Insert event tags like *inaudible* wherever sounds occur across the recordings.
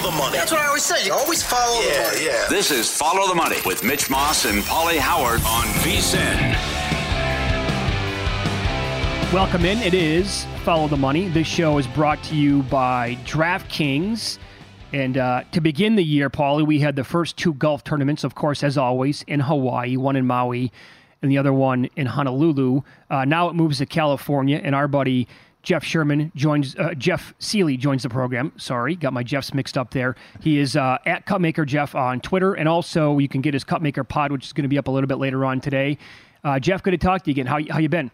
Always follow the, money. That's what I always say. You always follow yeah, the money. Yeah. This is Follow the Money with Mitch Moss and Pauly Howard on VSIN. Welcome in. It is Follow the Money. This show is brought to you by DraftKings. And uh, to begin the year, Pauly, we had the first two golf tournaments, of course, as always, in Hawaii, one in Maui and the other one in Honolulu. Uh, now it moves to California, and our buddy Jeff Sherman joins. Uh, Jeff Sealey joins the program. Sorry, got my Jeffs mixed up there. He is uh, at Cupmaker Jeff on Twitter, and also you can get his Cupmaker Pod, which is going to be up a little bit later on today. Uh, Jeff, good to talk to you again. How how you been?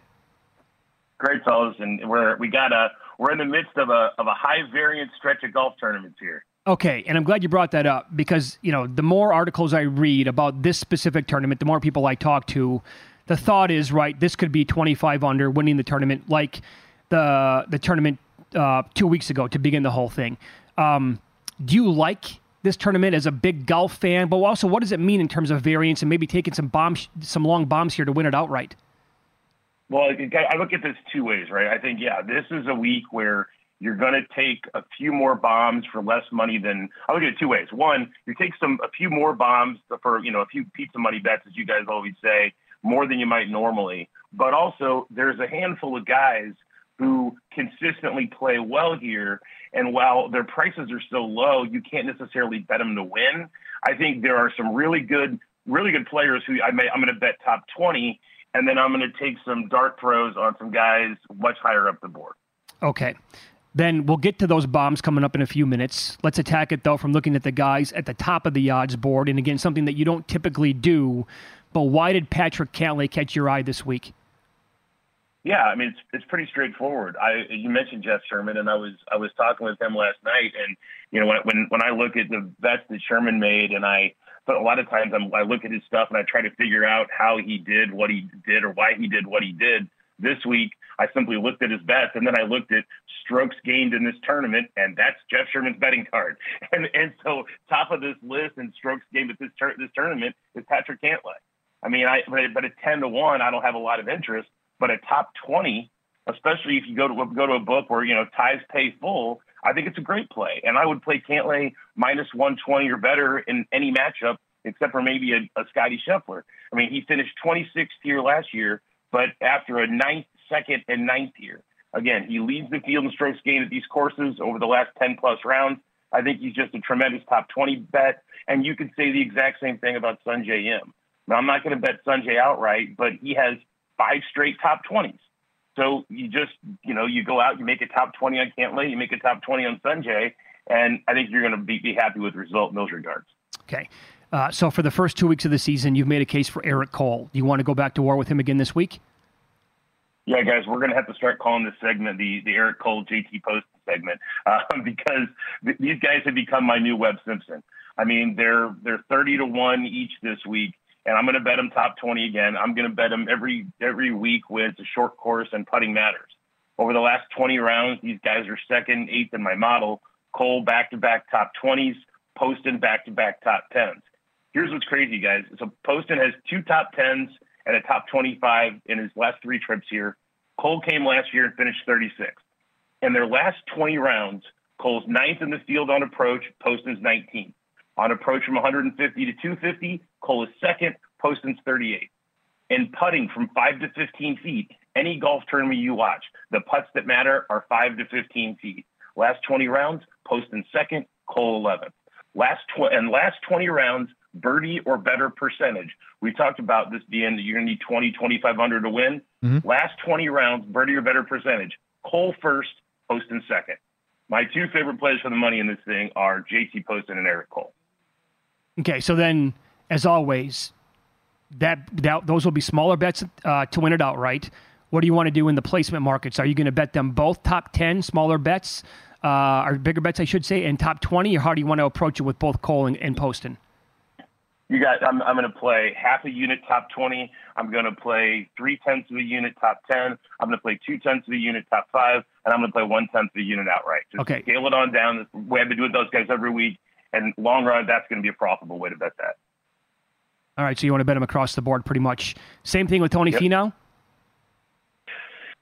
Great, fellas, and we're we got a we're in the midst of a of a high variance stretch of golf tournaments here. Okay, and I'm glad you brought that up because you know the more articles I read about this specific tournament, the more people I talk to, the thought is right. This could be 25 under winning the tournament, like the the tournament uh, two weeks ago to begin the whole thing. Um, do you like this tournament as a big golf fan? But also, what does it mean in terms of variance and maybe taking some bombs, some long bombs here to win it outright? Well, I look at this two ways, right? I think yeah, this is a week where you're going to take a few more bombs for less money than I look at it two ways. One, you take some a few more bombs for you know a few pizza money bets, as you guys always say, more than you might normally. But also, there's a handful of guys who consistently play well here. And while their prices are so low, you can't necessarily bet them to win. I think there are some really good, really good players who I may, I'm going to bet top 20, and then I'm going to take some dart pros on some guys much higher up the board. Okay. Then we'll get to those bombs coming up in a few minutes. Let's attack it though from looking at the guys at the top of the odds board. And again, something that you don't typically do. But why did Patrick Cantlay catch your eye this week? Yeah, I mean it's it's pretty straightforward. I you mentioned Jeff Sherman, and I was I was talking with him last night, and you know when when when I look at the bets that Sherman made, and I but a lot of times I'm, I look at his stuff and I try to figure out how he did what he did or why he did what he did. This week, I simply looked at his bets, and then I looked at strokes gained in this tournament, and that's Jeff Sherman's betting card. *laughs* And and so top of this list and strokes gained at this tur- this tournament is Patrick Cantlay. I mean, I but, but at ten to one, I don't have a lot of interest but a top 20, especially if you go to go to a book where you know ties pay full, I think it's a great play. And I would play Cantlay minus 120 or better in any matchup, except for maybe a, a Scottie Scheffler. I mean, he finished 26th here last year, but after a ninth, second, and ninth year. Again, he leads the field in strokes gained at these courses over the last 10 plus rounds. I think he's just a tremendous top 20 bet. And you could say the exact same thing about Sungjae Im. Now, I'm not going to bet Sungjae outright, but he has five straight top 20s. So you just, you know, you go out, you make a top 20 on Cantlay, you make a top 20 on Sungjae, and I think you're going to be, be happy with the result in those regards. Okay. Uh, so for the first two weeks of the season, you've made a case for Eric Cole. Do you want to go back to war with him again this week? Yeah, guys, we're going to have to start calling this segment the the Eric Cole JT Post segment uh, *laughs* because th- these guys have become my new Webb Simpson. I mean, they're they're thirty to one each this week and I'm going to bet him top 20 again. I'm going to bet him every every week with a short course and putting matters. Over the last 20 rounds, these guys are second, eighth in my model. Cole back to back top 20s, Poston back to back top 10s. Here's what's crazy, guys. So Poston has two top 10s and a top 25 in his last three trips here. Cole came last year and finished 36. In their last 20 rounds, Cole's ninth in the field on approach, Poston's 19th. On approach from 150 to 250, Cole is second, Poston's 38. In putting from 5 to 15 feet, any golf tournament you watch, the putts that matter are 5 to 15 feet. Last 20 rounds, Poston second, Cole 11th. Last tw- and last 20 rounds, birdie or better percentage. We talked about this being that you're going to need 20, 2500 to win. Mm-hmm. Last 20 rounds, birdie or better percentage. Cole first, Poston second. My two favorite players for the money in this thing are JT Poston and Eric Cole. Okay, so then, as always, that, that those will be smaller bets uh, to win it outright. What do you want to do in the placement markets? Are you going to bet them both top 10 smaller bets, uh, or bigger bets, I should say, and top 20, or how do you want to approach it with both Cole and, and Poston? You got. I'm, I'm going to play half a unit top 20. I'm going to play three tenths of a unit top 10. I'm going to play two tenths of a unit top five, and I'm going to play one tenth of a unit outright. Just okay. scale it on down. We have been doing those guys every week, and long run, that's going to be a profitable way to bet that. All right, so you want to bet him across the board, pretty much. Same thing with Tony yep. Finau.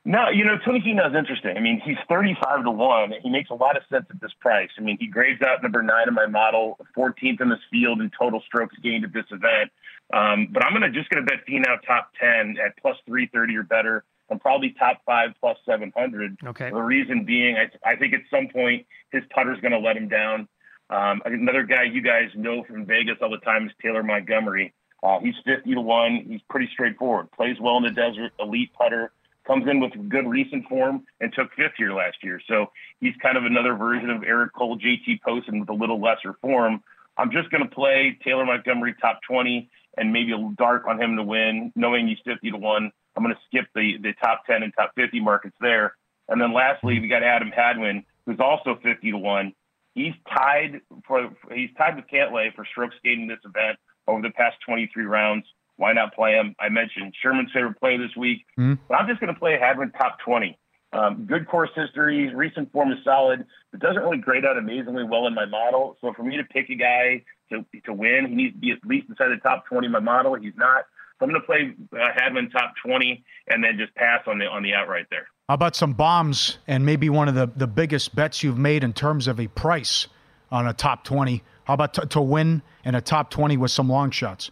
No, you know, Tony Finau is interesting. I mean, he's 35 to 1. He makes a lot of sense at this price. I mean, he grades out number nine in my model, 14th in this field in total strokes gained at this event. Um, but I'm gonna just going to bet Finau top 10 at plus 330 or better, and probably top five plus 700. Okay. The reason being, I, I think at some point his putter's going to let him down. Um, another guy you guys know from Vegas all the time is Taylor Montgomery. Uh, he's 50 to 1. He's pretty straightforward. Plays well in the desert, elite putter comes in with good recent form and took fifth here last year. So he's kind of another version of Eric Cole, JT Poston with a little lesser form. I'm just going to play Taylor Montgomery top 20 and maybe a dark on him to win, knowing he's 50 to 1. I'm going to skip the, the top 10 and top 50 markets there. And then lastly, we got Adam Hadwin, who's also 50 to 1. He's tied for he's tied with Cantlay for strokes gained this event over the past 23 rounds. Why not play him? I mentioned Sherman's favorite play this week, mm-hmm. but I'm just going to play Hadwin top 20. Um, good course history, recent form is solid, but doesn't really grade out amazingly well in my model. So for me to pick a guy to, to win, he needs to be at least inside the top 20 in my model. He's not. So I'm going to play uh, Hadwin top 20 and then just pass on the on the outright there. How about some bombs and maybe one of the, the biggest bets you've made in terms of a price on a top 20? How about t- to win in a top 20 with some long shots?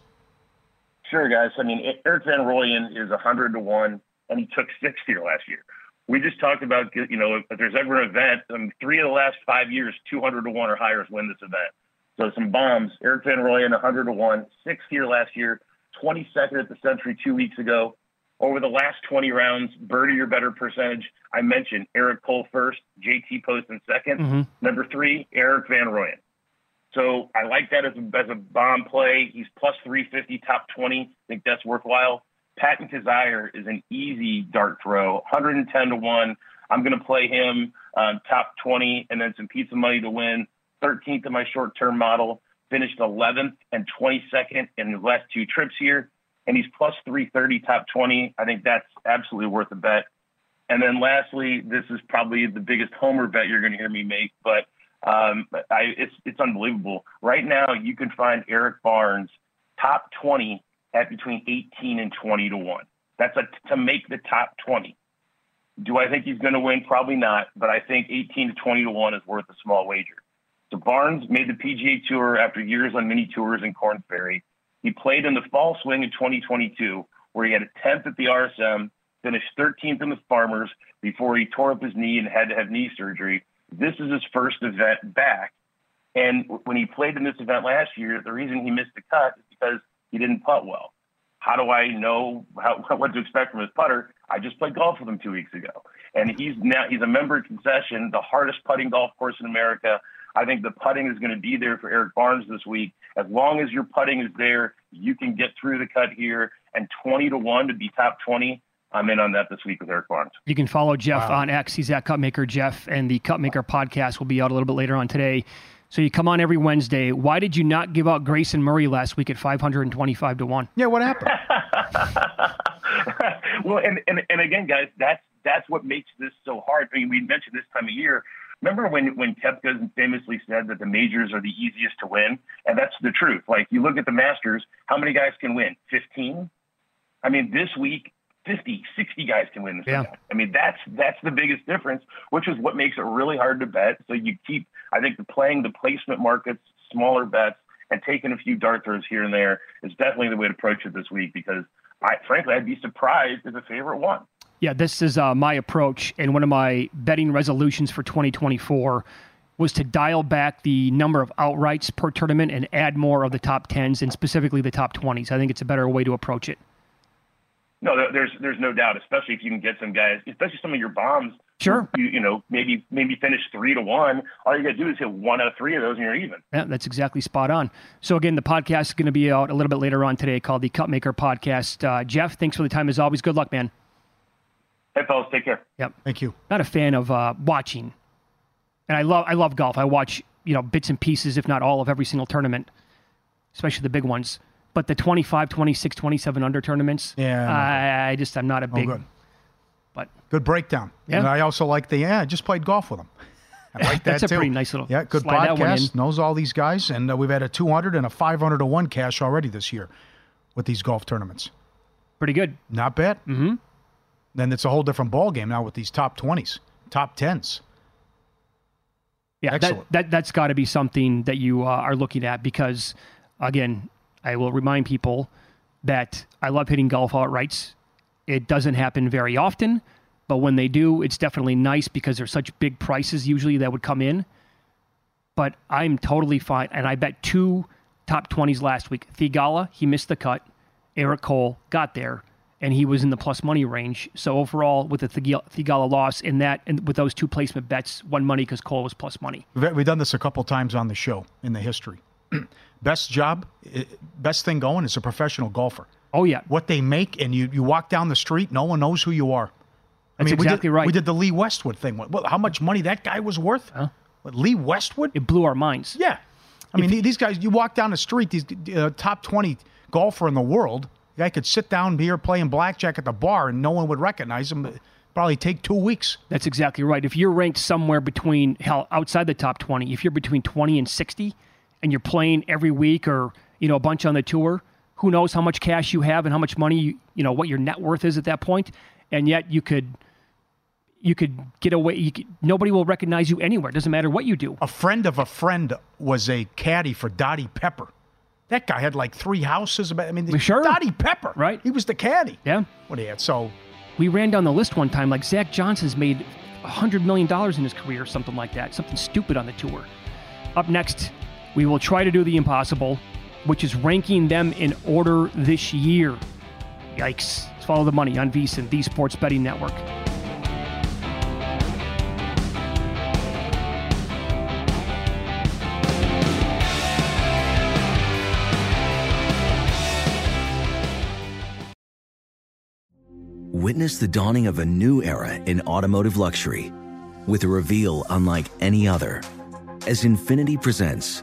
Sure, guys. I mean, Erik van Rooyen is 100 to 1, and he took six here last year. We just talked about, you know, if there's ever an event, um, three of the last five years, 200 to 1 or higher has win this event. So some bombs. Erik van Rooyen, 100 to 1, sixth here last year, 22nd at the Sentry two weeks ago. Over the last 20 rounds, birdie or better percentage. I mentioned Eric Cole first, JT Post Poston 2nd mm-hmm. Number three, Erik van Rooyen. So I like that as a, as a bomb play. He's plus 350, top 20. I think that's worthwhile. Patton Kizzire is an easy dart throw, 110 to 1. I'm going to play him um, top 20 and then some pizza money to win. 13th in my short term model, finished 11th and 22nd in the last two trips here. And he's plus 330, top 20. I think that's absolutely worth a bet. And then lastly, this is probably the biggest homer bet you're going to hear me make, but um, I, it's it's unbelievable. Right now, you can find Erik Barnes top 20 at between 18 and 20 to one. That's a, to make the top 20. Do I think he's going to win? Probably not, but I think 18 to 20 to one is worth a small wager. So Barnes made the PGA Tour after years on mini tours in Korn Ferry. He played in the fall swing in 2022, where he had a 10th at the RSM, finished 13th in the Farmers before he tore up his knee and had to have knee surgery. This is his first event back. And when he played in this event last year, the reason he missed the cut is because he didn't putt well. How do I know how, *laughs* what to expect from his putter? I just played golf with him two weeks ago, and he's now he's a member of concession, the hardest putting golf course in America. I think the putting is going to be there for Erik Barnes this week. As long as your putting is there, you can get through the cut here. And 20 to 1 to be top 20, I'm in on that this week with Erik Barnes. You can follow Jeff wow. on X. He's at Cupmaker Jeff, and the Cupmaker podcast will be out a little bit later on today. So you come on every Wednesday. Why did you not give out Grayson Murray last week at 525 to 1? Yeah, what happened? *laughs* well, and, and, and again, guys, that's that's what makes this so hard. I mean, we mentioned this time of year. Remember when when Koepka famously said that the majors are the easiest to win, and that's the truth. Like you look at the Masters, how many guys can win? Fifteen. I mean, this week 50, 60 guys can win this yeah. I mean, that's that's the biggest difference, which is what makes it really hard to bet. So you keep, I think, the playing the placement markets, smaller bets, and taking a few dart throws here and there is definitely the way to approach it this week. Because I, frankly, I'd be surprised if a favorite won. Yeah, this is uh, my approach, and one of my betting resolutions for 2024 was to dial back the number of outrights per tournament and add more of the top 10s and specifically the top 20s. I think it's a better way to approach it. No, there's there's no doubt, especially if you can get some guys, especially some of your bombs. Sure. You, you know, maybe maybe finish three to one. All you got to do is hit one out of three of those, and you're even. Yeah, that's exactly spot on. So again, the podcast is going to be out a little bit later on today, called the Cupmaker Podcast. Uh, Jeff, thanks for the time as always. Good luck, man. Hey, fellas, take care. Yep. Thank you. Not a fan of uh, watching, and I love I love golf. I watch you know bits and pieces, if not all, of every single tournament, especially the big ones. But the 25, 26, 27 under tournaments, yeah, I, I just I'm not a big. Oh, good. But good breakdown. Yeah. And I also like the yeah. I just played golf with him. I like *laughs* that That's a too. pretty nice little. Yeah, good podcast. Knows all these guys, and uh, we've had a 200 and a 500 to one cash already this year with these golf tournaments. Pretty good. Not bad. Mm-hmm. Then it's a whole different ball game now with these top 20s, top 10s. Yeah, that, that that's got to be something that you uh, are looking at because, again, I will remind people that I love hitting golf outrights. It doesn't happen very often, but when they do, it's definitely nice because there's such big prices usually that would come in. But I'm totally fine, and I bet two top 20s last week. Theegala, he missed the cut. Eric Cole got there, and he was in the plus money range. So overall, with the Theegala loss in that, and with those two placement bets, won money because Cole was plus money. We've done this a couple times on the show in the history. Best job, best thing going is a professional golfer. Oh yeah, what they make, and you you walk down the street, no one knows who you are. That's I mean, exactly we did, right. We did the Lee Westwood thing. What, how much money that guy was worth? Huh? What, Lee Westwood? It blew our minds. Yeah, I mean, these guys. You walk down the street, these uh, top twenty golfer in the world. The guy could sit down here playing blackjack at the bar, and no one would recognize him. Probably take two weeks. That's exactly right. If you're ranked somewhere between hell outside the top twenty, if you're between twenty and sixty, and you're playing every week or you know a bunch on the tour, who knows how much cash you have and how much money you, you know what your net worth is at that point, and yet you could you could get away. You could, nobody will recognize you anywhere. It doesn't matter what you do. A friend of a friend was a caddy for Dottie Pepper. That guy had like three houses. About I mean, sure. Dottie Pepper, right? He was the caddy. Yeah. What he had. So we ran down the list one time. Like Zach Johnson's made hundred million dollars in his career, or something like that. Something stupid on the tour. Up next, we will try to do the impossible, which is ranking them in order this year. Yikes. Let's follow the money on VSiN, the Sports Betting Network. Witness the dawning of a new era in automotive luxury with a reveal unlike any other as Infiniti presents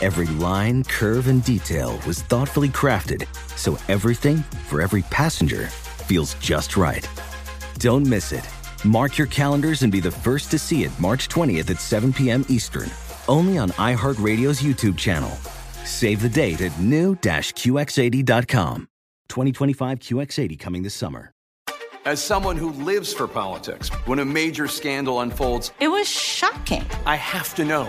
Every line, curve, and detail was thoughtfully crafted so everything for every passenger feels just right. Don't miss it. Mark your calendars and be the first to see it March 20th at 7 p.m. Eastern, only on iHeartRadio's YouTube channel. Save the date at new-QX80.com. 2025 QX80 coming this summer. As someone who lives for politics, when a major scandal unfolds, it was shocking. I have to know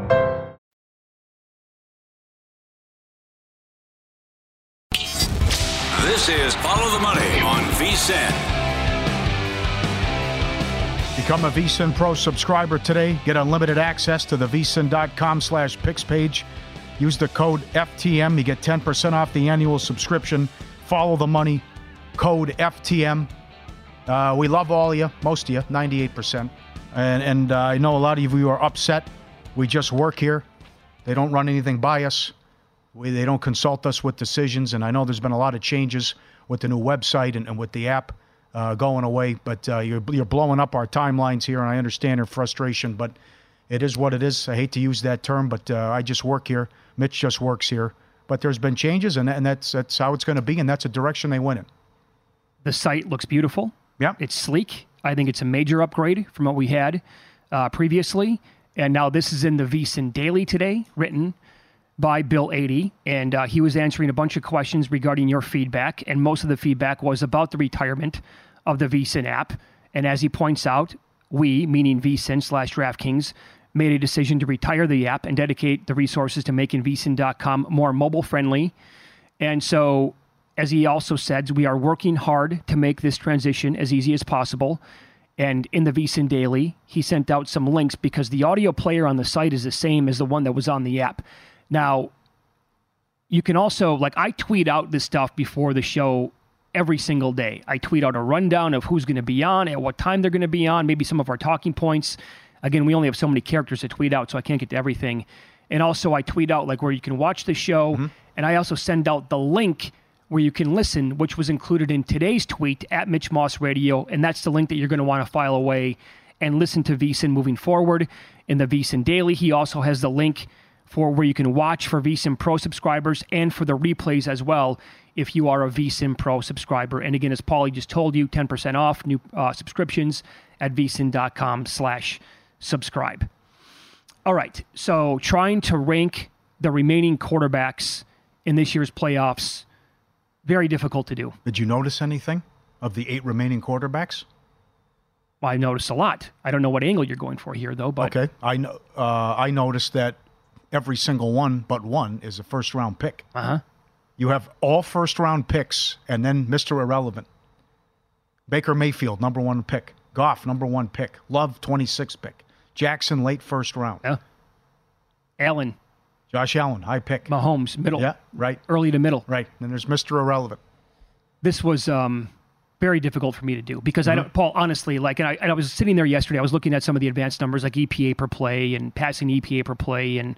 This is Follow the Money on VSIN. Become a VSIN Pro subscriber today. Get unlimited access to the VSIN.com slash picks page. Use the code FTM. You get 10% off the annual subscription. Follow the money. Code FTM. Uh, we love all of you, most of you, 98%. And, and uh, I know a lot of you are upset. We just work here. They don't run anything by us. We, they don't consult us with decisions. And I know there's been a lot of changes with the new website and, and with the app uh, going away. But uh, you're, you're blowing up our timelines here, and I understand your frustration. But it is what it is. I hate to use that term, but uh, I just work here. Mitch just works here. But there's been changes, and, and that's that's how it's going to be, and that's a direction they went in. The site looks beautiful. Yeah, it's sleek. I think it's a major upgrade from what we had uh, previously, and now this is in the VSIN Daily today, written by Bill Adee, and uh, he was answering a bunch of questions regarding your feedback, and most of the feedback was about the retirement of the VSIN app. And as he points out, we, meaning VSIN slash DraftKings, made a decision to retire the app and dedicate the resources to making vsin.com more mobile friendly. And so, as he also said, we are working hard to make this transition as easy as possible. And in the VSIN Daily, he sent out some links because the audio player on the site is the same as the one that was on the app. Now, you can also, like, I tweet out this stuff before the show every single day. I tweet out a rundown of who's going to be on, at what time they're going to be on, maybe some of our talking points. Again, we only have so many characters to tweet out, so I can't get to everything. And also, I tweet out, like, where you can watch the show. Mm-hmm. And I also send out the link where you can listen, which was included in today's tweet at Mitch Moss Radio. And that's the link that you're going to want to file away and listen to VSIN moving forward. In the VSIN Daily, he also has the link for where you can watch for VSIN Pro subscribers and for the replays as well if you are a VSIN Pro subscriber. And again, as Paulie just told you, 10% off new uh, subscriptions at VSIN.com slash subscribe. All right, so trying to rank the remaining quarterbacks in this year's playoffs, very difficult to do. Did you notice anything of the eight remaining quarterbacks? Well, I noticed a lot. I don't know what angle you're going for here, though. But okay, I know. Uh, I noticed that every single one but one is a first round pick. Uh huh. You have all first round picks and then Mr. Irrelevant. Baker Mayfield, number one pick. Goff, number one pick. Love, 26 pick. Jackson, late first round. Yeah. Allen. Josh Allen, high pick. Mahomes, middle. Yeah, right. Early to middle. Right. And then there's Mr. Irrelevant. This was um, very difficult for me to do because mm-hmm. I don't, Paul, honestly, like, and I, and I was sitting there yesterday, I was looking at some of the advanced numbers like EPA per play and passing EPA per play and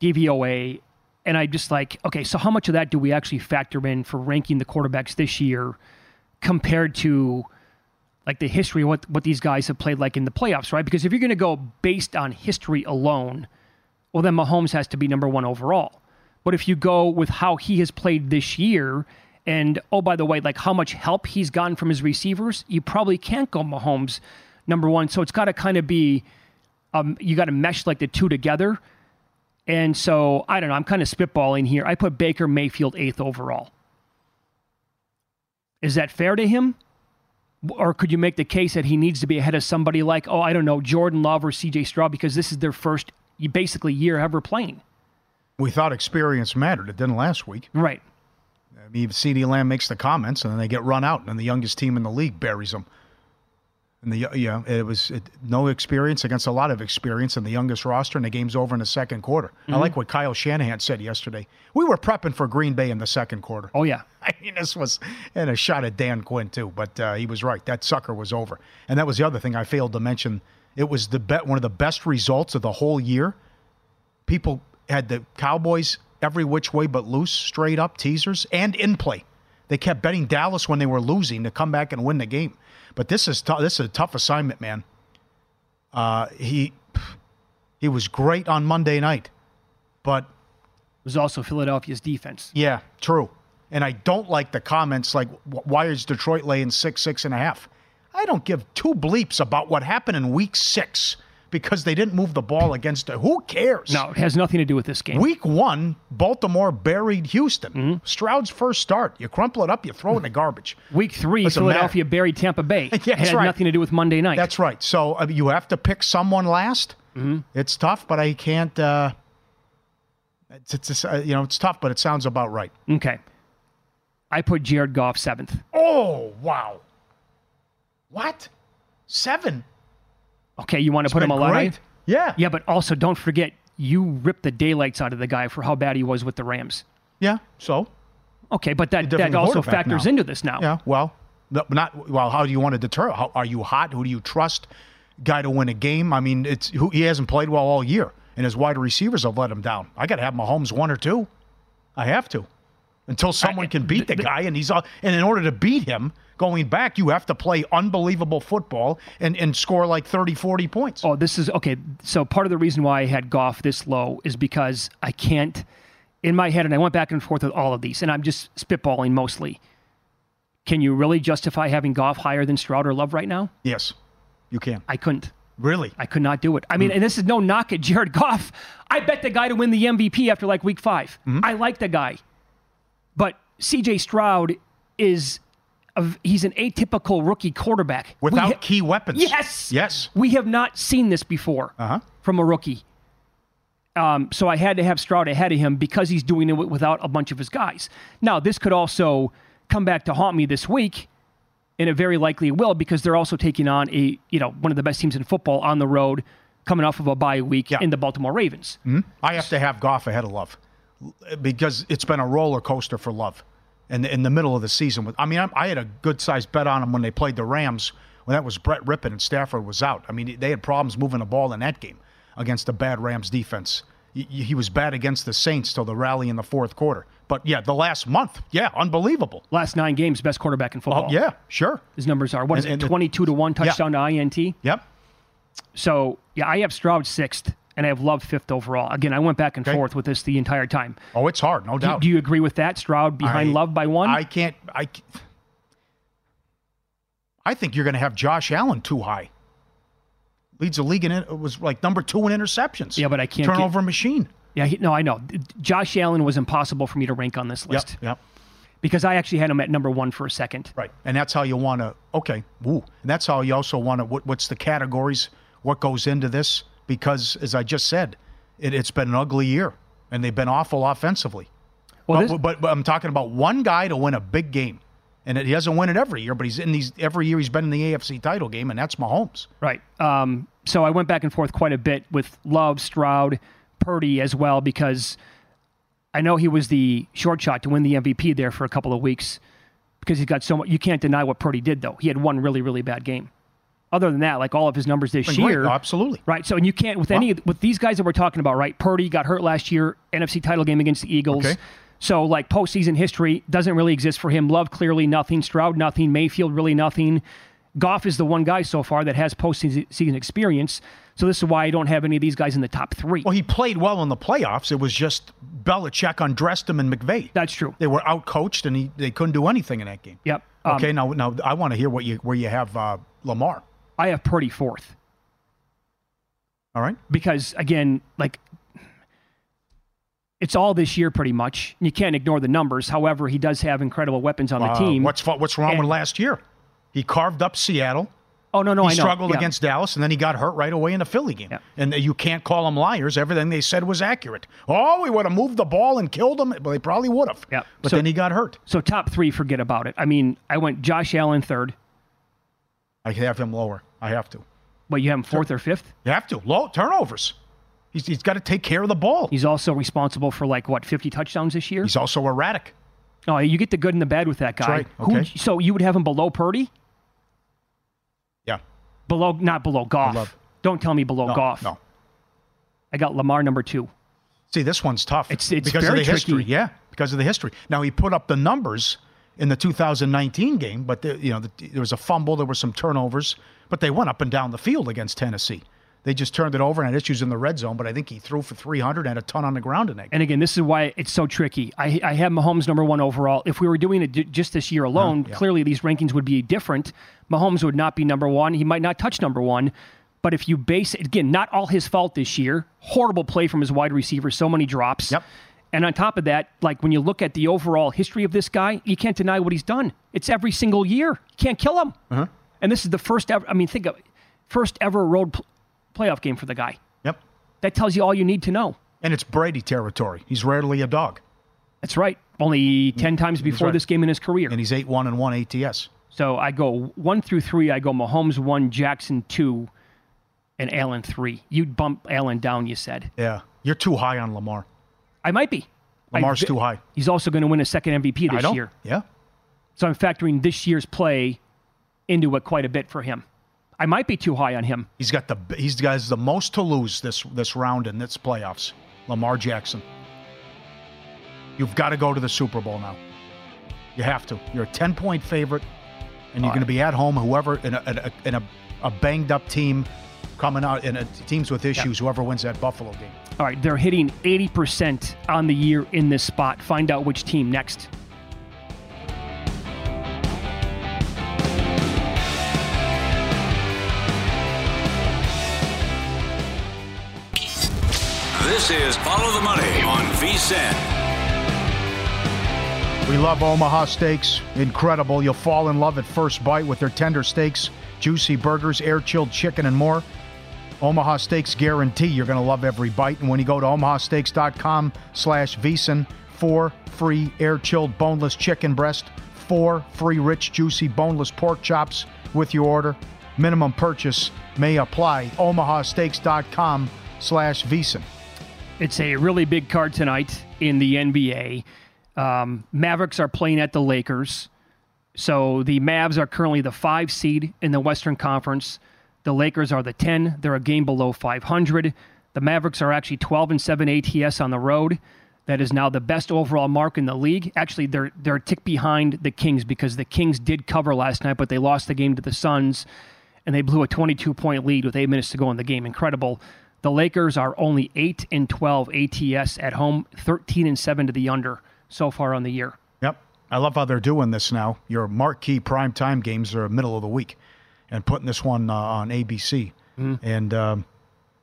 DVOA. And I just like, okay, so how much of that do we actually factor in for ranking the quarterbacks this year compared to like the history of what, what these guys have played like in the playoffs, right? Because if you're going to go based on history alone, well, then Mahomes has to be number one overall. But if you go with how he has played this year, and oh, by the way, like how much help he's gotten from his receivers, you probably can't go Mahomes number one. So it's got to kind of be, um, you got to mesh like the two together. And so I don't know. I'm kind of spitballing here. I put Baker Mayfield eighth overall. Is that fair to him? Or could you make the case that he needs to be ahead of somebody like, oh, I don't know, Jordan Love or CJ Stroud because this is their first basically year ever playing? We thought experience mattered. It didn't last week. Right. I mean, CeeDee Lamb makes the comments, and then they get run out, and the youngest team in the league buries them. And the yeah, it was it, no experience against a lot of experience in the youngest roster, and the game's over in the second quarter. Mm-hmm. I like what Kyle Shanahan said yesterday. We were prepping for Green Bay in the second quarter. Oh yeah, *laughs* I mean this was and a shot at Dan Quinn too, but uh, he was right. That sucker was over, and that was the other thing I failed to mention. It was the bet one of the best results of the whole year. People had the Cowboys every which way but loose, straight up teasers and in play. They kept betting Dallas when they were losing to come back and win the game. But this is t- this is a tough assignment, man. Uh, he he was great on Monday night. but it was also Philadelphia's defense. Yeah, true. And I don't like the comments like, why is Detroit laying six, six and a half? I don't give two bleeps about what happened in week six because they didn't move the ball against it. Who cares? No, it has nothing to do with this game. Week one, Baltimore buried Houston. Mm-hmm. Stroud's first start. You crumple it up, you throw it in the garbage. *laughs* Week three, Doesn't Philadelphia matter. buried Tampa Bay. *laughs* yeah, it had right. nothing to do with Monday night. That's right. So uh, you have to pick someone last. Mm-hmm. It's tough, but I can't. Uh, it's, it's uh, you know it's tough, but it sounds about right. Okay. I put Jared Goff seventh. Oh wow. What? Seven? Okay, you want to it's put him a lot? Yeah. Yeah, but also don't forget you ripped the daylights out of the guy for how bad he was with the Rams. Yeah. So. Okay, but that that also factors now. into this now. Yeah. Well, not well. How do you want to deter? How, are you hot? Who do you trust? Guy to win a game? I mean, it's who he hasn't played well all year and his wide receivers have let him down. I got to have Mahomes one or two. I have to until someone I, can beat the, the guy, and he's all, and in order to beat him. Going back, you have to play unbelievable football and, and score like 30, 40 points. Oh, this is okay. So, part of the reason why I had Goff this low is because I can't, in my head, and I went back and forth with all of these, and I'm just spitballing mostly. Can you really justify having Goff higher than Stroud or Love right now? Yes, you can. I couldn't. Really? I could not do it. I mean, mm. and this is no knock at Jared *laughs* Goff. I bet the guy to win the MVP after like week 5 mm-hmm. I like the guy. But CJ Stroud is a, he's an atypical rookie quarterback without ha- key weapons. Yes. Yes. We have not seen this before uh-huh. from a rookie. Um, so I had to have Stroud ahead of him because he's doing it without a bunch of his guys. Now, this could also come back to haunt me this week and it very likely will because they're also taking on a you know one of the best teams in football on the road, coming off of a bye week yeah. in the Baltimore Ravens. Mm-hmm. I have to have Goff ahead of Love because it's been a roller coaster for Love, in the, in the middle of the season. I mean, I had a good sized bet on him when they played the Rams when that was Brett Rypien and Stafford was out. I mean, they had problems moving the ball in that game against a bad Rams defense. He was bad against the Saints till the rally in the fourth quarter. But yeah, the last month, yeah, unbelievable. Last nine games, best quarterback in football. Oh, yeah, sure. His numbers are what is and, it, twenty-two to one touchdown yeah. to INT. Yep. So yeah, I have Stroud sixth, and I have Love fifth overall. Again, I went back and okay. forth with this the entire time. Oh, it's hard, no doubt. Do, do you agree with that? Stroud behind I, Love by one. I can't. I. I think you're going to have Josh Allen too high leads the league in it was like number two in interceptions. Yeah, but I can't turnover get, machine. Yeah, he, no, I know. Josh Allen was impossible for me to rank on this list. Yep. yep. Because I actually had him at number one for a second. Right, and that's how you want to. Okay, woo, and that's how you also want to. What, what's the categories? What goes into this? Because as I just said, it, has been an ugly year, and they've been awful offensively. Well, but, this, but, but I'm talking about one guy to win a big game and he doesn't win it every year, but he's in these every year. He's been in the AFC title game, and that's Mahomes. Right. Um, so I went back and forth quite a bit with Love, Stroud, Purdy as well because I know he was the short shot to win the MVP there for a couple of weeks because he's got so much. You can't deny what Purdy did though. He had one really really bad game. Other than that, like all of his numbers this year, oh, absolutely right. So and you can't with any with these guys that we're talking about, right? Purdy got hurt last year, NFC title game against the Eagles. Okay. So, like postseason history doesn't really exist for him. Love clearly nothing. Stroud nothing. Mayfield really nothing. Goff is the one guy so far that has postseason experience. So this is why I don't have any of these guys in the top three. Well, he played well in the playoffs. It was just Belichick undressed him and McVay. That's true. They were outcoached and he, they couldn't do anything in that game. Yep. Um, okay, now now I want to hear what you where you have uh, Lamar. I have Purdy fourth. All right. Because again, like it's all this year pretty much. You can't ignore the numbers. However, he does have incredible weapons on the uh, team. What's what's wrong and, with last year? He carved up Seattle. Oh no, no, he I struggled yeah. against Dallas, and then he got hurt right away in the Philly game. Yeah. And you can't call them liars. Everything they said was accurate. Oh, we would have moved the ball and killed him. Well, they probably would have. Yeah. But so, then he got hurt. So top three, forget about it. I mean, I went Josh Allen third. I can have him lower. I have to. But you have him fourth or fifth? You have to. Low turnovers. He's, he's got to take care of the ball. He's also responsible for like what 50 touchdowns this year. He's also erratic. Oh, you get the good and the bad with that guy. Right. Okay. Who, so you would have him below Purdy? Yeah. Below, not below Goff. Don't tell me below no, Goff. No. I got Lamar number two. See, this one's tough. It's, it's because very of the tricky. history. Yeah, because of the history. Now he put up the numbers in the 2019 game, but the, you know the, there was a fumble, there were some turnovers, but they went up and down the field against Tennessee. They just turned it over and had issues in the red zone, but I think he threw for 300 and a ton on the ground tonight. And again, this is why it's so tricky. I, I have Mahomes number one overall. If we were doing it just this year alone, yeah. clearly these rankings would be different. Mahomes would not be number one. He might not touch number one. But if you base it, again, not all his fault this year. Horrible play from his wide receiver, so many drops. Yep. And on top of that, like when you look at the overall history of this guy, you can't deny what he's done. It's every single year. You can't kill him. Uh-huh. And this is the first ever, I mean, think of it, first ever road pl- playoff game for the guy. Yep. That tells you all you need to know. And it's Brady territory. He's rarely a dog. That's right. Only 10 times before right. this game in his career. And he's 8 1 and 1 ATS. So I go one through three. I go Mahomes one, Jackson two, and Allen three. You'd bump Allen down, you said. Yeah. You're too high on Lamar. I might be. Lamar's I- too high. He's also going to win a second MVP this year. Yeah. So I'm factoring this year's play into it quite a bit for him. I might be too high on him. He's got the he's got the most to lose this this round in this playoffs. Lamar Jackson. You've got to go to the Super Bowl now. You have to. You're a 10 point favorite, and you're All going to be at home. Whoever in a, in a, in a, a banged up team coming out in a, teams with issues. Whoever wins that Buffalo game. All right, they're hitting 80% on the year in this spot. Find out which team next. This is Follow the Money on VSIN. We love Omaha Steaks. Incredible. You'll fall in love at first bite with their tender steaks, juicy burgers, air chilled chicken, and more. Omaha Steaks guarantee you're going to love every bite. And when you go to omahasteaks.com slash VSIN, four free air chilled boneless chicken breast, four free rich juicy boneless pork chops with your order. Minimum purchase may apply. omahasteaks.com slash VSIN. It's a really big card tonight in the NBA. Um, Mavericks are playing at the Lakers. So the Mavs are currently the five seed in the Western Conference. The Lakers are the 10. They're a game below 500. The Mavericks are actually 12 and 7 ATS on the road. That is now the best overall mark in the league. Actually, they're they're a tick behind the Kings because the Kings did cover last night, but they lost the game to the Suns, and they blew a 22 point lead with eight minutes to go in the game. Incredible. The Lakers are only 8 and 12 ATS at home, 13 and 7 to the under so far on the year. Yep. I love how they're doing this now. Your marquee primetime games are middle of the week and putting this one uh, on ABC. And, um,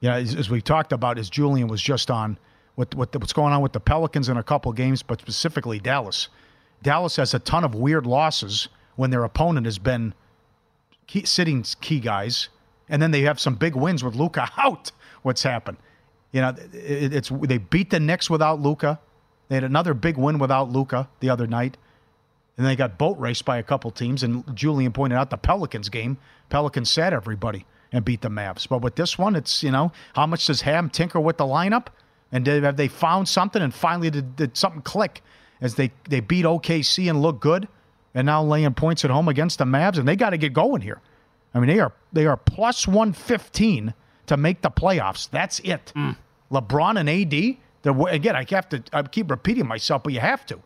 yeah, as, as we talked about, as Julian was just on, what, what what's going on with the Pelicans in a couple games, but specifically Dallas. Dallas has a ton of weird losses when their opponent has been key, sitting key guys, and then they have some big wins with Luka *laughs* out. What's happened? You know, it, it's they beat the Knicks without Luka. They had another big win without Luka the other night, and they got boat raced by a couple teams. And Julian pointed out the Pelicans game. Pelicans sat everybody and beat the Mavs. But with this one, it's you know how much does Ham tinker with the lineup, and did, have they found something? And finally, did, did something click as they they beat OKC and look good, and now laying points at home against the Mavs, and they got to get going here. I mean, they are they are plus one fifteen to make the playoffs. That's it. Hmm. LeBron and AD. They're, again, I have to. I keep repeating myself, but you have to.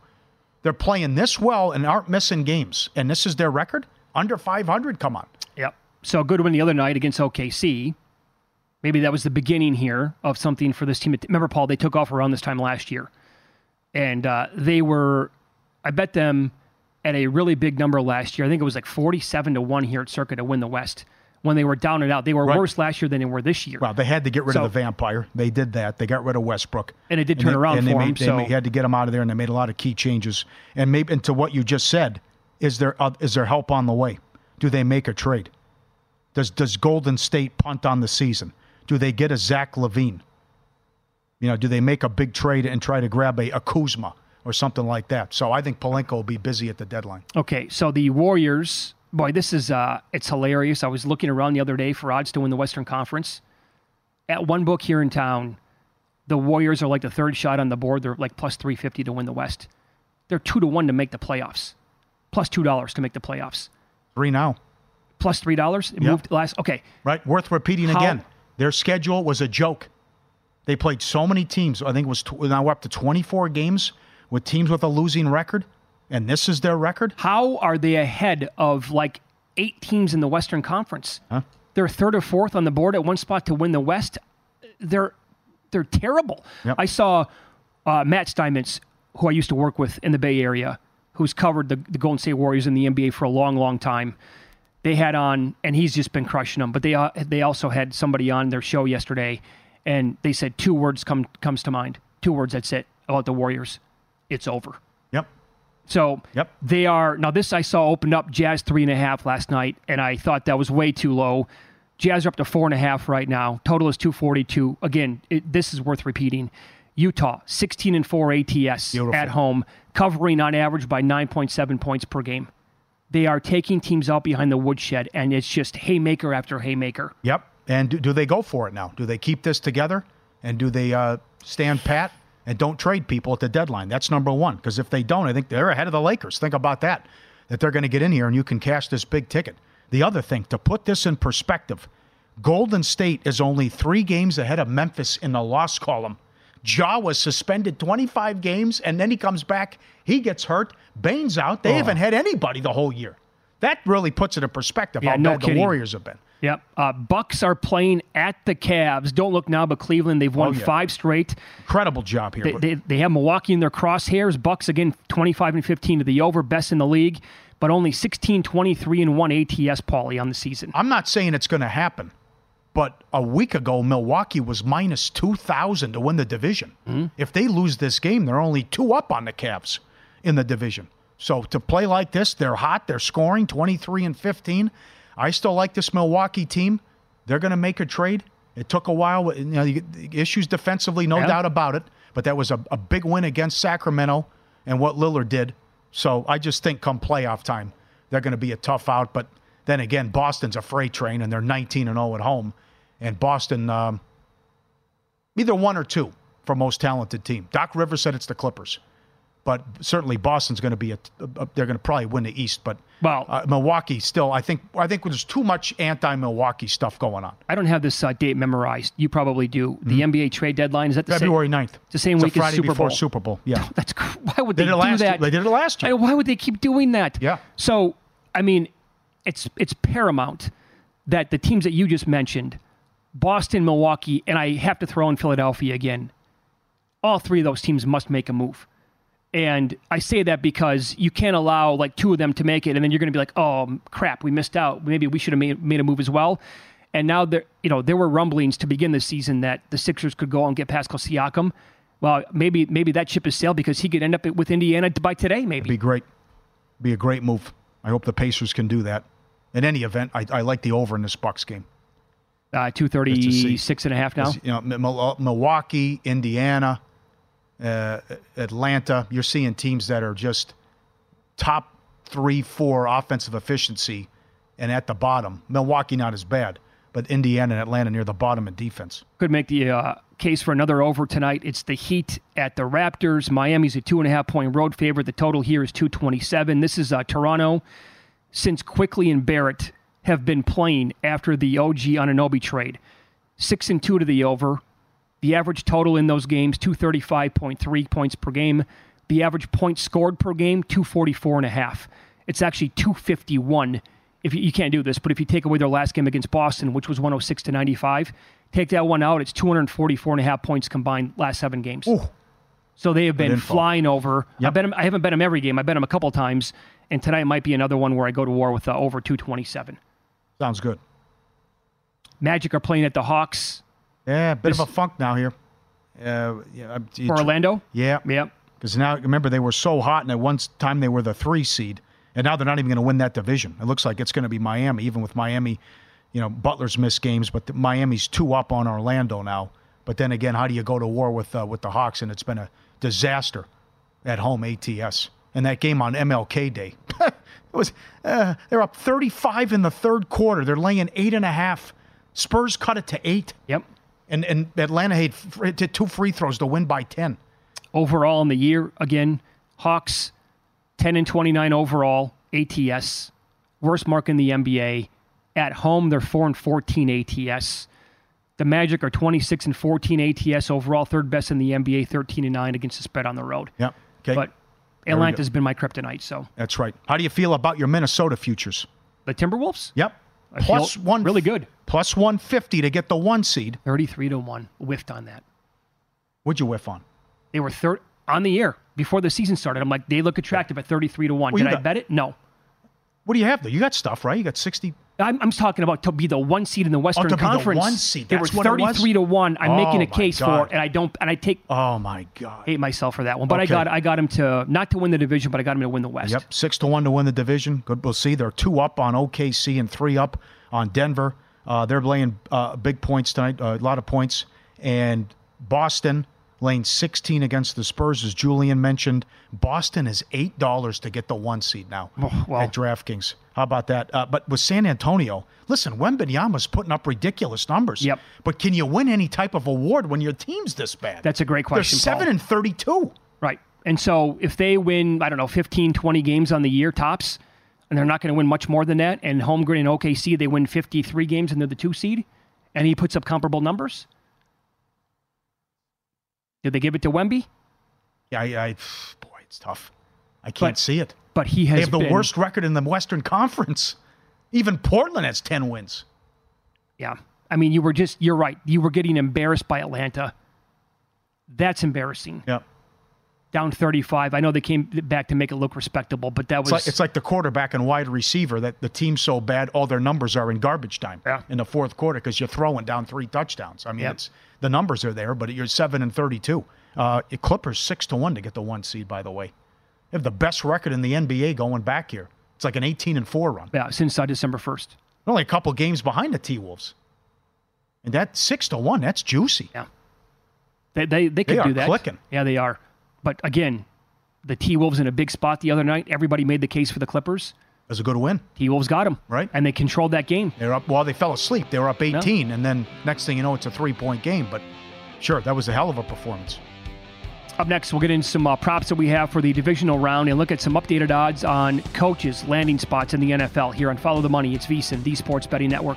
They're playing this well and aren't missing games, and this is their record under five hundred. Come on. Yep. So a good win the other night against OKC. Maybe that was the beginning here of something for this team. Remember, Paul, they took off around this time last year. And uh, they were, I bet them at a really big number last year. I think it was like 47 to 1 here at Circuit to win the West when they were down and out. They were Right. worse last year than they were this year. Well, they had to get rid So- of the vampire. They did that. They got rid of Westbrook, And it did turn they, around and they for made, him, They so- made- had to get him out of there, and they made a lot of key changes. And maybe, and to what you just said, is there uh, is there help on the way? Do they make a trade? Does does Golden State punt on the season? Do they get a Zach LaVine? You know, do they make a big trade and try to grab a, a Kuzma or something like that? So I think Pelinka will be busy at the deadline. Okay, so the Warriors, boy, this is uh it's hilarious. I was looking around the other day for odds to win the Western Conference. At one book here in town, the Warriors are like the third shot on the board. They're like plus 350 to win the West. They're 2 to 1 to make the playoffs. Plus $2 to make the playoffs. Three now. $3. It Yep. moved last Okay. Right? Worth repeating How- again. Their schedule was a joke. They played so many teams. I think it was tw- now we're up to 24 games with teams with a losing record, and this is their record. How are they ahead of like 8 teams in the Western Conference? Huh? They're third or fourth on the board at one spot to win the West. They're they're terrible. Yep. I saw uh, Matt Steinmetz, who I used to work with in the Bay Area, who's covered the, the Golden State Warriors in the NBA for a long, long time. They had on, and he's just been crushing them. But they uh, they also had somebody on their show yesterday, and they said two words come comes to mind. Two words. That's it about the Warriors. It's over. Yep. So yep. they are now. This I saw opened up Jazz three and a half last night, and I thought that was way too low. Jazz are up to four and a half right now. Total is two forty two. Again, it, this is worth repeating. Utah sixteen and four ATS Beautiful. at home, covering on average by nine point seven points per game. They are taking teams out behind the woodshed, and it's just haymaker after haymaker. Yep. And do, do they go for it now? Do they keep this together? And do they uh, stand pat and don't trade people at the deadline? That's number one. Because if they don't, I think they're ahead of the Lakers. Think about that. That they're going to get in here and you can cash this big ticket. The other thing, to put this in perspective, Golden State is only three games ahead of Memphis in the loss column. Ja was suspended 25 games and then he comes back. He gets hurt. Bane's out. They Oh. haven't had anybody the whole year. That really puts it in perspective Yeah, how no bad the. Warriors have been. Yep. Uh, Bucks are playing at the Cavs. Don't look now, but Cleveland they've won Oh, yeah. five straight. Incredible job here. They, they, they have Milwaukee in their crosshairs. Bucks again 25 and 15 to the over, best in the league, but only 16, 23 and one ATS Pauly on the season. I'm not saying it's going to happen, but a week ago, Milwaukee was minus 2,000 to win the division. Hmm? If they lose this game, they're only two up on the Cavs in the division. So to play like this, they're hot, they're scoring 23 and 15. I still like this Milwaukee team. They're going to make a trade. It took a while. You know, issues defensively, no Yeah. doubt about it. But that was a, a big win against Sacramento and what Lillard did. So I just think come playoff time, they're going to be a tough out. But then again, Boston's a freight train, and they're 19 and 0 at home. And Boston, um, either one or two for most talented team. Doc Rivers said it's the Clippers, but certainly Boston's going to be a, a- they're going to probably win the East. But Well- uh, Milwaukee still, I think, I think there's too much anti-Milwaukee stuff going on. I don't have this uh, date memorized. You probably do. The NBA trade deadline is that the Mm-hmm. February same, 9th. It's the same It's week Friday as Super before Bowl. Super Bowl. Yeah, *laughs* That's *laughs* why would They they, did it do last that? year. They did it last year. I- why would they keep doing that? Yeah. So I mean, it's it's paramount that the teams that you just mentioned, Boston, Milwaukee, and I have to throw in Philadelphia again. All three of those teams must make a move. And I say that because you can't allow like two of them to make it, and then you're going to be like, "Oh crap, we missed out. Maybe we should have made, made a move as well." And now there, you know, there were rumblings to begin the season that the Sixers could go and get Pascal Siakam. Well, maybe maybe that ship has sailed because he could end up with Indiana by today. Maybe be great. Be a great move. I hope the Pacers can do that. In any event, I, I like the over in this Bucks game. Uh, two thirty six and a half now. You know, Mil- Milwaukee, Indiana, uh, Atlanta. You're seeing teams that are just top three, four offensive efficiency, and at the bottom. Milwaukee not as bad, but Indiana and Atlanta near the bottom in defense. Could make the uh, case for another over tonight. It's the Heat at the Raptors. Miami's a two and a half point road favorite. The total here is 227. This is uh, Toronto. Since Quickley and Barrett have been playing after the OG Anunoby trade, six and two to the over. The average total in those games, 235.3 points per game. The average points scored per game, 244 and a half. It's actually 251 if you, you can't do this, but if you take away their last game against Boston, which was 106 to 95, take that one out, it's 244 and a half points combined last seven games. So they have been flying over. I bet 'em- I haven't bet them every game. I bet them a couple times, and tonight might be another one where I go to war with uh, over 227. Sounds good. Magic are playing at the Hawks. Yeah, a bit This- of a funk now here. Uh, yeah, you Orlando? Yeah. Yep. Because now, remember, they were so hot, and at one time they were the three seed, and now they're not even going to win that division. It looks like it's going to be Miami, even with Miami. You know, Butler's missed games, but the, Miami's two up on Orlando now. But then again, how do you go to war with uh, with the Hawks? And it's been a disaster at home ATS. And that game on MLK Day, *laughs* it was uh, they're up 35 in the third quarter. They're laying eight and a half. Spurs cut it to eight. Yep. And and Atlanta had did two free throws to win by 10. Overall in the year, again, Hawks 10 and 29 overall, ATS. Worst mark in the NBA. At home, they're 4 and 14 ATS. The Magic are 26 and 14 ATS overall, third best in the NBA, 13 and 9 against the spread on the road. Yep. Okay. But There we been my kryptonite, so. That's right. How do you feel about your Minnesota futures? The Timberwolves? Yep. I one, really good. Plus 150 to get the one seed. 33 to 1. Whiffed on that. What'd you whiff on? They were third on the year before the season started. I'm like, they look attractive at 33 to 1. Well, Did I bet it? No. What do you have though? You got stuff, right? You got 60. I'm, I'm talking about to be the one seed in the Western Oh, to be the Conference. one seed. They That's were it was? 33 to 1. I'm making Oh, a my case for God. it, and I don't, and I take, Oh my God. hate myself for that one. But I got, I got him to, not to win the division, but I got him to win the West. Yep, six to one to win the division. Good, we'll see. They're two up on OKC and three up on Denver. Uh, they're laying uh, big points tonight, uh, a lot of points. And Boston laying 16 against the Spurs, as Julian mentioned. Boston is eight dollars to get the one seed now at DraftKings. How about that? Uh, but with San Antonio, listen, Wembanyama's putting up ridiculous numbers. Yep. But can you win any type of award when your team's this bad? That's a great question. They're seven Paul. and 32. Right. And so if they win, I don't know, 15, 20 games on the year tops, and they're not going to win much more than that, and Holmgren and OKC, they win 53 games and they're the two seed, and he puts up comparable numbers. Did they give it to Wemby? Yeah, I, I boy, it's tough. I can't But- see it. But he has They have the been- worst record in the Western Conference. Even Portland has 10 wins. Yeah. I mean, you were just, you're right. You were getting embarrassed by Atlanta. That's embarrassing. Yeah. Down 35. I know they came back to make it look respectable, but that was. It's like, it's like the quarterback and wide receiver that the team's so bad, all their numbers are in garbage time yeah. in the fourth quarter because you're throwing down three touchdowns. I mean, Yep. it's the numbers are there, but you're seven and thirty-two. Uh, Clippers six to one to get the one seed. By the way, they have the best record in the NBA going back here. It's like an eighteen and four run. yeah, since uh, December 1st. Only a couple games behind the T Wolves, and that six to one. That's juicy. Yeah. They, they, they could They are do that. clicking. Yeah, they are. But again, the T Wolves in a big spot the other night. Everybody made the case for the Clippers. Was a good win. T Wolves got them. Right. And they controlled that game. They're up. Well, they fell asleep. They were up 18, and then next thing you know, it's a three-point game. But sure, that was a hell of a performance. Up next, we'll get into some uh, props that we have for the divisional round and look at some updated odds on coaches' landing spots in the NFL here on Follow the Money. It's VSiN, the Sports Betting Network.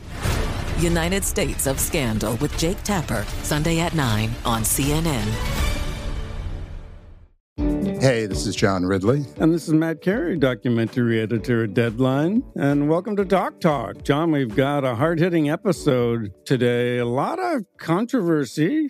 United States of Scandal with Jake Tapper, Sunday at 9 on CNN. Hey, this is John Ridley. And this is Matt Carey, documentary editor at Deadline. And welcome to Doc Talk. John, we've got a hard hitting episode today. A lot of controversy.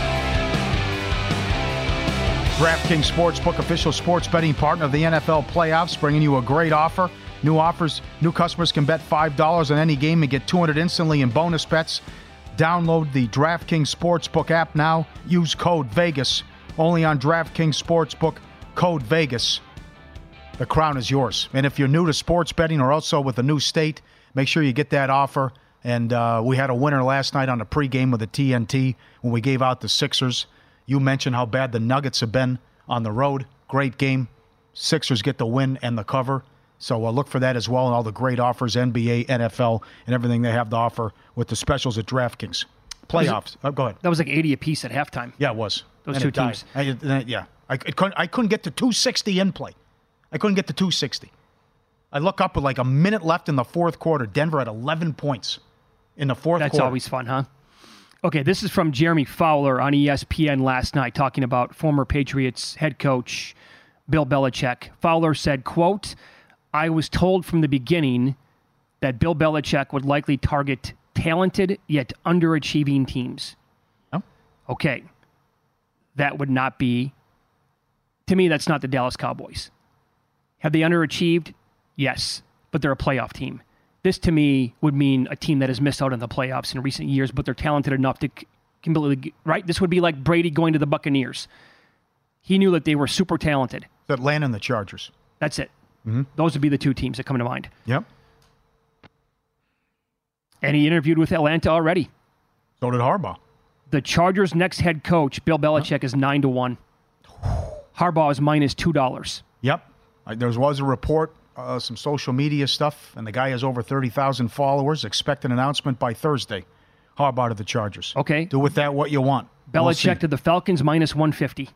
DraftKings Sportsbook, official sports betting partner of the NFL playoffs, bringing you a great offer. New offers, new customers can bet $5 on any game and get 200 instantly in bonus bets. Download the DraftKings Sportsbook app now. Use code VEGAS. Only on DraftKings Sportsbook, code VEGAS. the crown is yours. And if you're new to sports betting or also with a new state, make sure you get that offer. And uh, we had a winner last night on the pregame with the TNT when we gave out the Sixers. You mentioned how bad the Nuggets have been on the road. Great game. Sixers get the win and the cover. So uh, look for that as well and all the great offers, NBA, NFL, and everything they have to offer with the specials at DraftKings. Playoffs. Oh, go ahead. That was like 80 apiece at halftime. Yeah, it was. Those And two teams. I, uh, yeah, I, couldn't. I couldn't get to 260 in play. I couldn't get to 260. I look up with like a minute left in the fourth quarter. Denver had 11 points in the fourth That's quarter. always fun, huh? Okay, this is from Jeremy Fowler on ESPN last night talking about former Patriots head coach Bill Belichick. Fowler said, quote, I was told from the beginning that Bill Belichick would likely target talented yet underachieving teams. Oh. Okay. That would not be to me that's not the Dallas Cowboys. Have they underachieved? Yes, but they're a playoff team. This to me would mean a team that has missed out on the playoffs in recent years, but they're talented enough to completely right. This would be like Brady going to the Buccaneers. He knew that they were super talented. Atlanta and the Chargers. That's it. Mhm. Those would be the two teams that come to mind. Yep. And he interviewed with Atlanta already. So did Harbaugh. The Chargers' next head coach, Bill Belichick, is nine to one. *sighs* Harbaugh is minus two dollars. Yep. There was a report, uh, some social media stuff, and the guy has over 30,000 followers. Expect an announcement by Thursday. Harbaugh to the Chargers. Okay. Do with that what you want. We'll Belichick to the Falcons minus 150.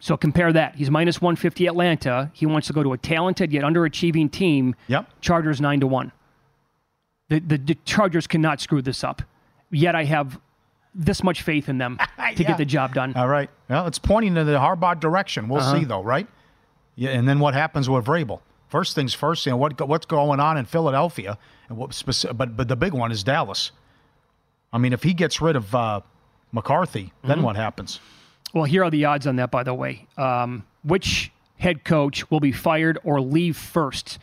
So compare that. He's minus 150 Atlanta. He wants to go to a talented yet underachieving team. Yep. Chargers 9 to 1. The, the, the Chargers cannot screw this up. Yet I have this much faith in them *laughs* to Yeah. get the job done. All right. Well, it's pointing in the Harbaugh direction. We'll Uh-huh. see, though, right? Yeah, and then what happens with Vrabel? First things first, you know what what's going on in Philadelphia, and what speci- but but the big one is Dallas. I mean, if he gets rid of uh, McCarthy, then Mhm. what happens? Well, here are the odds on that, by the way. Um, which head coach will be fired or leave first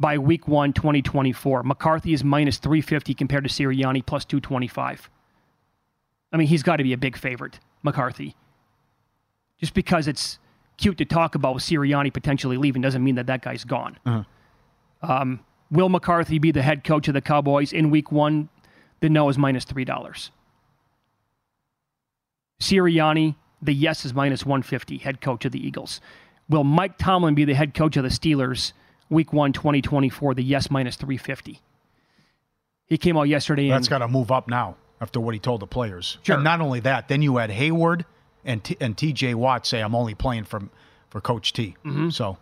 by week one, 2024? McCarthy is minus 350 compared to Sirianni, plus 225. I mean, he's got to be a big favorite, McCarthy. Just because it's cute to talk about Sirianni potentially leaving doesn't mean that that guy's gone. Uh-huh. Um, will McCarthy be the head coach of the Cowboys in week one? The no is minus $3. Sirianni, the yes is minus 150, head coach of the Eagles. Will Mike Tomlin be the head coach of the Steelers week one, 2024? The yes minus 350. He came out yesterday and That's got to move up now after what he told the players. Sure. And not only that, then you had Heyward and T- and T.J. Watt say, "I'm only playing for for Coach T." Mhm. So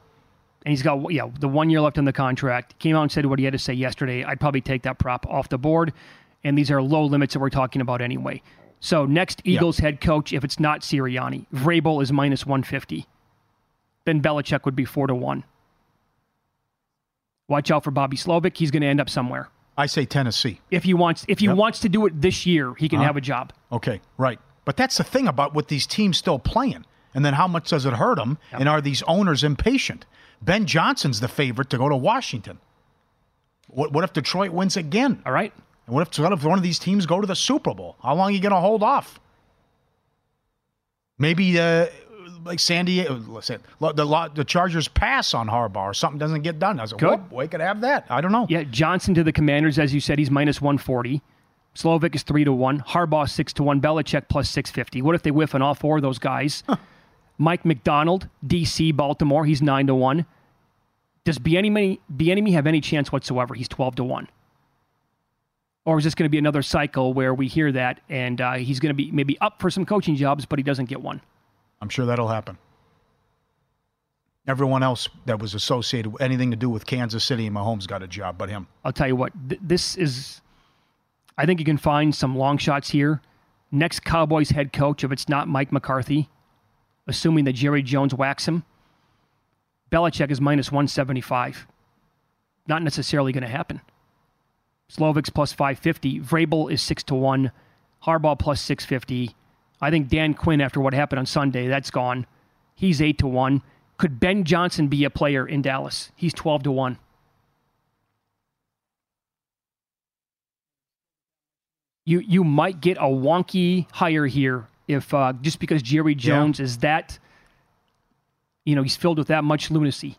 and he's got yeah the one year left on the contract. Came out and said what he had to say yesterday. I'd probably take that prop off the board, and these are low limits that we're talking about anyway. So next Eagles head coach, if it's not Sirianni, Vrabel is minus one fifty. Then Belichick would be four to one. Watch out for Bobby Slowik. He's going to end up somewhere. I say Tennessee. If he wants, if he Yep. wants to do it this year, he can Uh-huh. have a job. Okay, right. But that's the thing about with these teams still playing. And then how much does it hurt them? And are these owners impatient? Ben Johnson's the favorite to go to Washington. What, what if Detroit wins again? All right. And what if, what if one of these teams go to the Super Bowl? How long are you going to hold off? Maybe uh, like San Diego, let's say, the, the, the Chargers pass on Harbaugh or something doesn't get done. I was like, Could. we could have that. I don't know. Yeah, Johnson to the Commanders, as you said, he's minus one forty. Slowik is three to one. Harbaugh six to one. Belichick plus six fifty. What if they whiff on all four of those guys? Mike Macdonald, DC, Baltimore, he's nine to one. Does Bieniemy Bieniemy have any chance whatsoever? He's twelve to one. Or is this going to be another cycle where we hear that and uh, he's going to be maybe up for some coaching jobs, but he doesn't get one? I'm sure that'll happen. Everyone else that was associated with anything to do with Kansas City and Mahomes got a job, but him. I'll tell you what, th- this is. I think you can find some long shots here. Next Cowboys head coach, if it's not Mike McCarthy, assuming that Jerry Jones whacks him, Belichick is minus 175. Not necessarily going to happen. Slowik's plus 550. Vrabel is 6 to 1. Harbaugh plus 650. I think Dan Quinn, after what happened on Sunday, that's gone. He's 8 to 1. Could Ben Johnson be a player in Dallas? He's 12 to 1. you you might get a wonky hire here if uh, just because Jerry Jones yeah. is that, you know, he's filled with that much lunacy.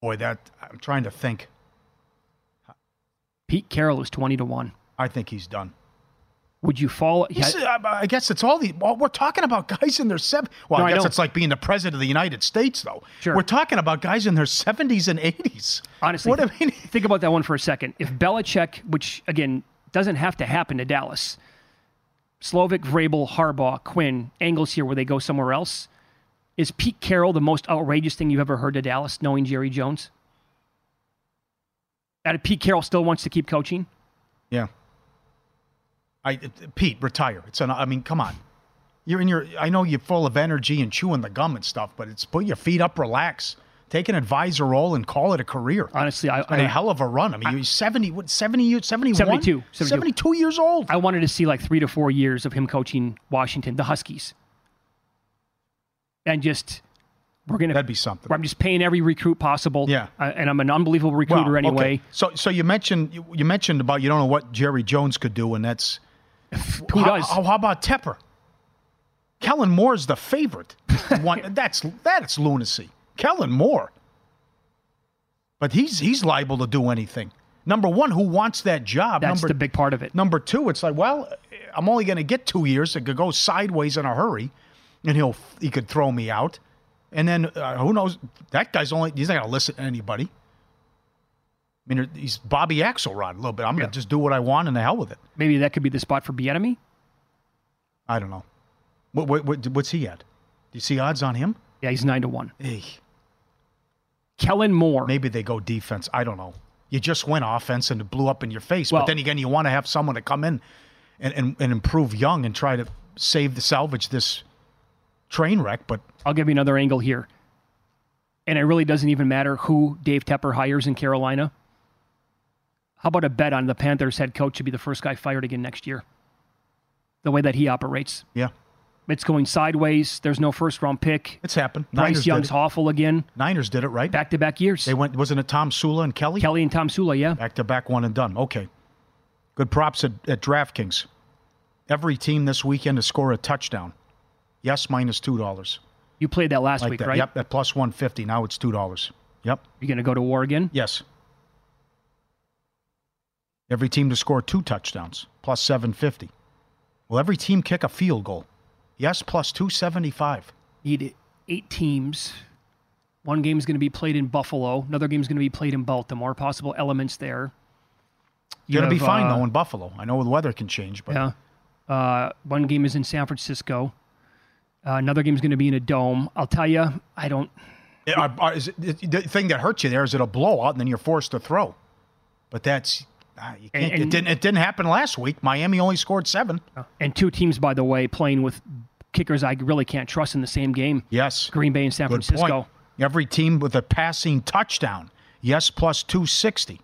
Boy, that I'm trying to think. Pete Carroll is twenty to one. I think he's done. Would you fall? This I I guess it's all the. Well, we're talking about guys in their seven. Well, No, I I guess know. it's like being the president of the United States, though. Sure. We're talking about guys in their seventies and eighties. Honestly, what I mean, *laughs* think about that one for a second. If Belichick, which again doesn't have to happen to Dallas, Slowik, Vrabel, Harbaugh, Quinn, Angles here where they go somewhere else, is Pete Carroll the most outrageous thing you've ever heard to Dallas, knowing Jerry Jones? That Pete Carroll still wants to keep coaching? Yeah. I Pete, retire. It's an. I mean, come on. You're in your. I know you're full of energy and chewing the gum and stuff, but it's put your feet up, relax, take an advisor role, and call it a career. Honestly, I, a I- hell of a run. I mean, you're 70, what, 70 years, 71? 72, 72. 72 years old. I wanted to see like three to four years of him coaching Washington, the Huskies. And just, we're going to. That'd be something. I'm just paying every recruit possible. Yeah. Uh, and I'm an unbelievable recruiter Well, okay. anyway. So, so you mentioned you, you mentioned about you don't know what Jerry Jones could do, and that's Who how, does? How, how about Tepper? Kellen Moore's the favorite. *laughs* One, that's that's lunacy. Kellen Moore. But he's he's liable to do anything. Number one, who wants that job? That's number, the big part of it. Number two, it's like, well, I'm only going to get two years. It could go sideways in a hurry, and he'll he could throw me out. And then uh, who knows? That guy's only he's not going to listen to anybody. I mean, he's Bobby Axelrod a little bit. I'm going to just do what I want and the hell with it. Maybe that could be the spot for Bieniemy. I don't know. What, what, what what's he at? Do you see odds on him? Yeah, he's nine to one. Hey. Kellen Moore. Maybe they go defense. I don't know. You just went offense and it blew up in your face. Well- but then again, you want to have someone to come in and, and, and improve young and try to save the salvage this train wreck. But I'll give you another angle here. And it really doesn't even matter who Dave Tepper hires in Carolina. How about a bet on the Panthers head coach to be the first guy fired again next year? The way that he operates. yeah, It's going sideways. There's no first round pick. it's happened. Bryce Niners Young's awful again. Niners did it right. Back to back years. They went. Wasn't it Tomsula and Kelly? Kelly and Tomsula, yeah. Back to back, one and done. Okay. Good props at, at DraftKings. Every team this weekend to score a touchdown. Yes, minus two dollars. You played that last Like week, that. right? Yep, at plus one fifty. Now it's two dollars. Yep. You're going to go to war again? Yes. Every team to score two touchdowns, plus 750. Will every team kick a field goal? Yes, plus 275. Need eight teams. One game is going to be played in Buffalo. Another game is going to be played in Baltimore. Possible elements there. You You're going to be fine, uh, though, in Buffalo. I know the weather can change, but Yeah. Uh, one game is in San Francisco. Uh, another game is going to be in a dome. I'll tell you, I don't. Yeah, are- are- is it- the thing that hurts you there is it a blowout, and then you're forced to throw. But that's ah, you can't, And- it didn't. It didn't happen last week. Miami only scored seven. And two teams, by the way, playing with kickers I really can't trust in the same game. Yes, Green Bay and San good Francisco. point. Every team with a passing touchdown. Yes, plus 260.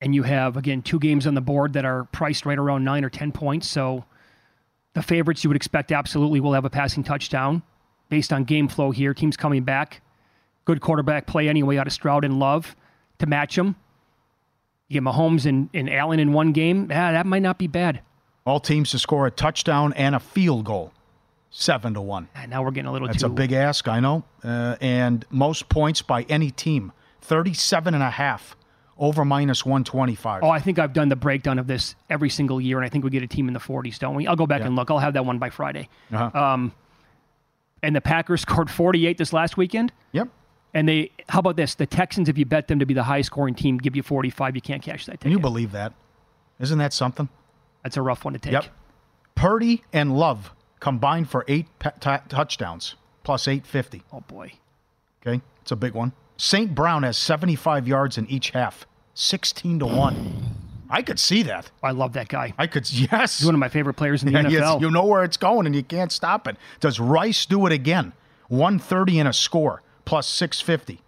And you have, again, two games on the board that are priced right around nine or 10 points. So the favorites you would expect absolutely will have a passing touchdown based on game flow here. Teams coming back. Good quarterback play anyway out of Stroud and Love to match them. You get Mahomes and, and Allen in one game. Yeah, that might not be bad. All teams to score a touchdown and a field goal. Seven to one. And now we're getting a little That's too. a big ask, I know. Uh, and most points by any team 37 and a half over minus 125. Oh, I think I've done the breakdown of this every single year, and I think we get a team in the 40s, don't we? I'll go back Yeah. and look. I'll have that one by Friday. Uh-huh. Um, and the Packers *laughs* scored 48 this last weekend. Yep. And they, how about this? The Texans, if you bet them to be the highest scoring team, give you 45. You can't cash that Can you believe that? Isn't that something? That's a rough one to take. Yep. Purdy and Love combined for eight ta- touchdowns, plus 850. Oh, boy. Okay, it's a big one. St. Brown has 75 yards in each half, 16 to 1. I could see that. I love that guy. I could, yes. He's one of my favorite players in the Yeah, *laughs* yes, NFL. you know where it's going and you can't stop it. Does Rice do it again? 130 and a score, plus 650.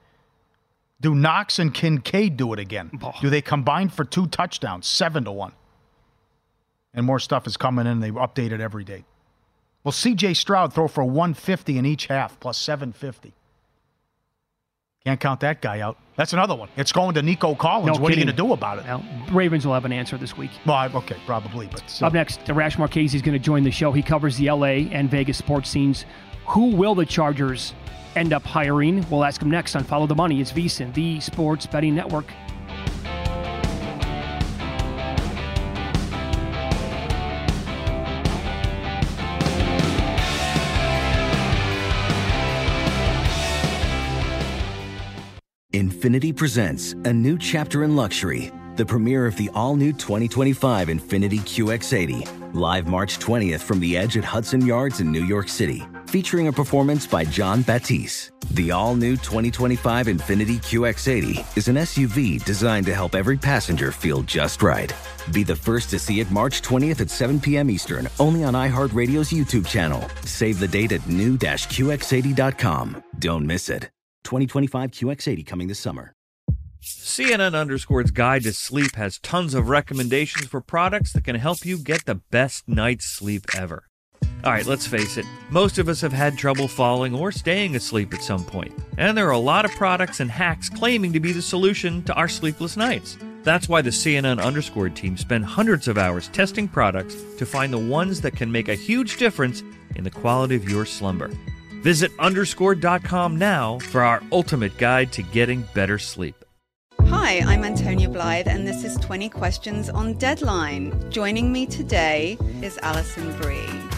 Do Knox and Kincaid do it again? Do they combine for two touchdowns, 7 to 1? And more stuff is coming in. They update it every day. Will CJ Stroud throw for 150 in each half, plus 750? Can't count that guy out. That's another one. It's going to Nico Collins. No what are you going to do about it? Well, Ravens will have an answer this week. Well, okay, probably, but still. Up next, Rash Marchese is going to join the show. He covers the LA and Vegas sports scenes Who will the Chargers end up hiring? We'll ask him next on Follow the Money. It's VSIN, the Sports Betting Network. Infiniti presents a new chapter in luxury, the premiere of the all new 2025 Infiniti QX80, live March 20th from the edge at Hudson Yards in New York City, featuring a performance by Jon Batiste. The all new 2025 Infiniti QX80 is an SUV designed to help every passenger feel just right. Be the first to see it March 20th at 7 p.m. Eastern, only on iHeartRadio's YouTube channel. Save the date at new-QX80.com. Don't miss it. 2025 QX80 coming this summer. CNN Underscore's Guide to Sleep has tons of recommendations for products that can help you get the best night's sleep ever. All right, let's face it, most of us have had trouble falling or staying asleep at some point, and there are a lot of products and hacks claiming to be the solution to our sleepless nights. That's why the CNN Underscore team spend hundreds of hours testing products to find the ones that can make a huge difference in the quality of your slumber. Visit underscore.com now for our ultimate guide to getting better sleep. Hi, I'm Antonia Blythe, and this is 20 Questions on Deadline. Joining me today is Alison Brie.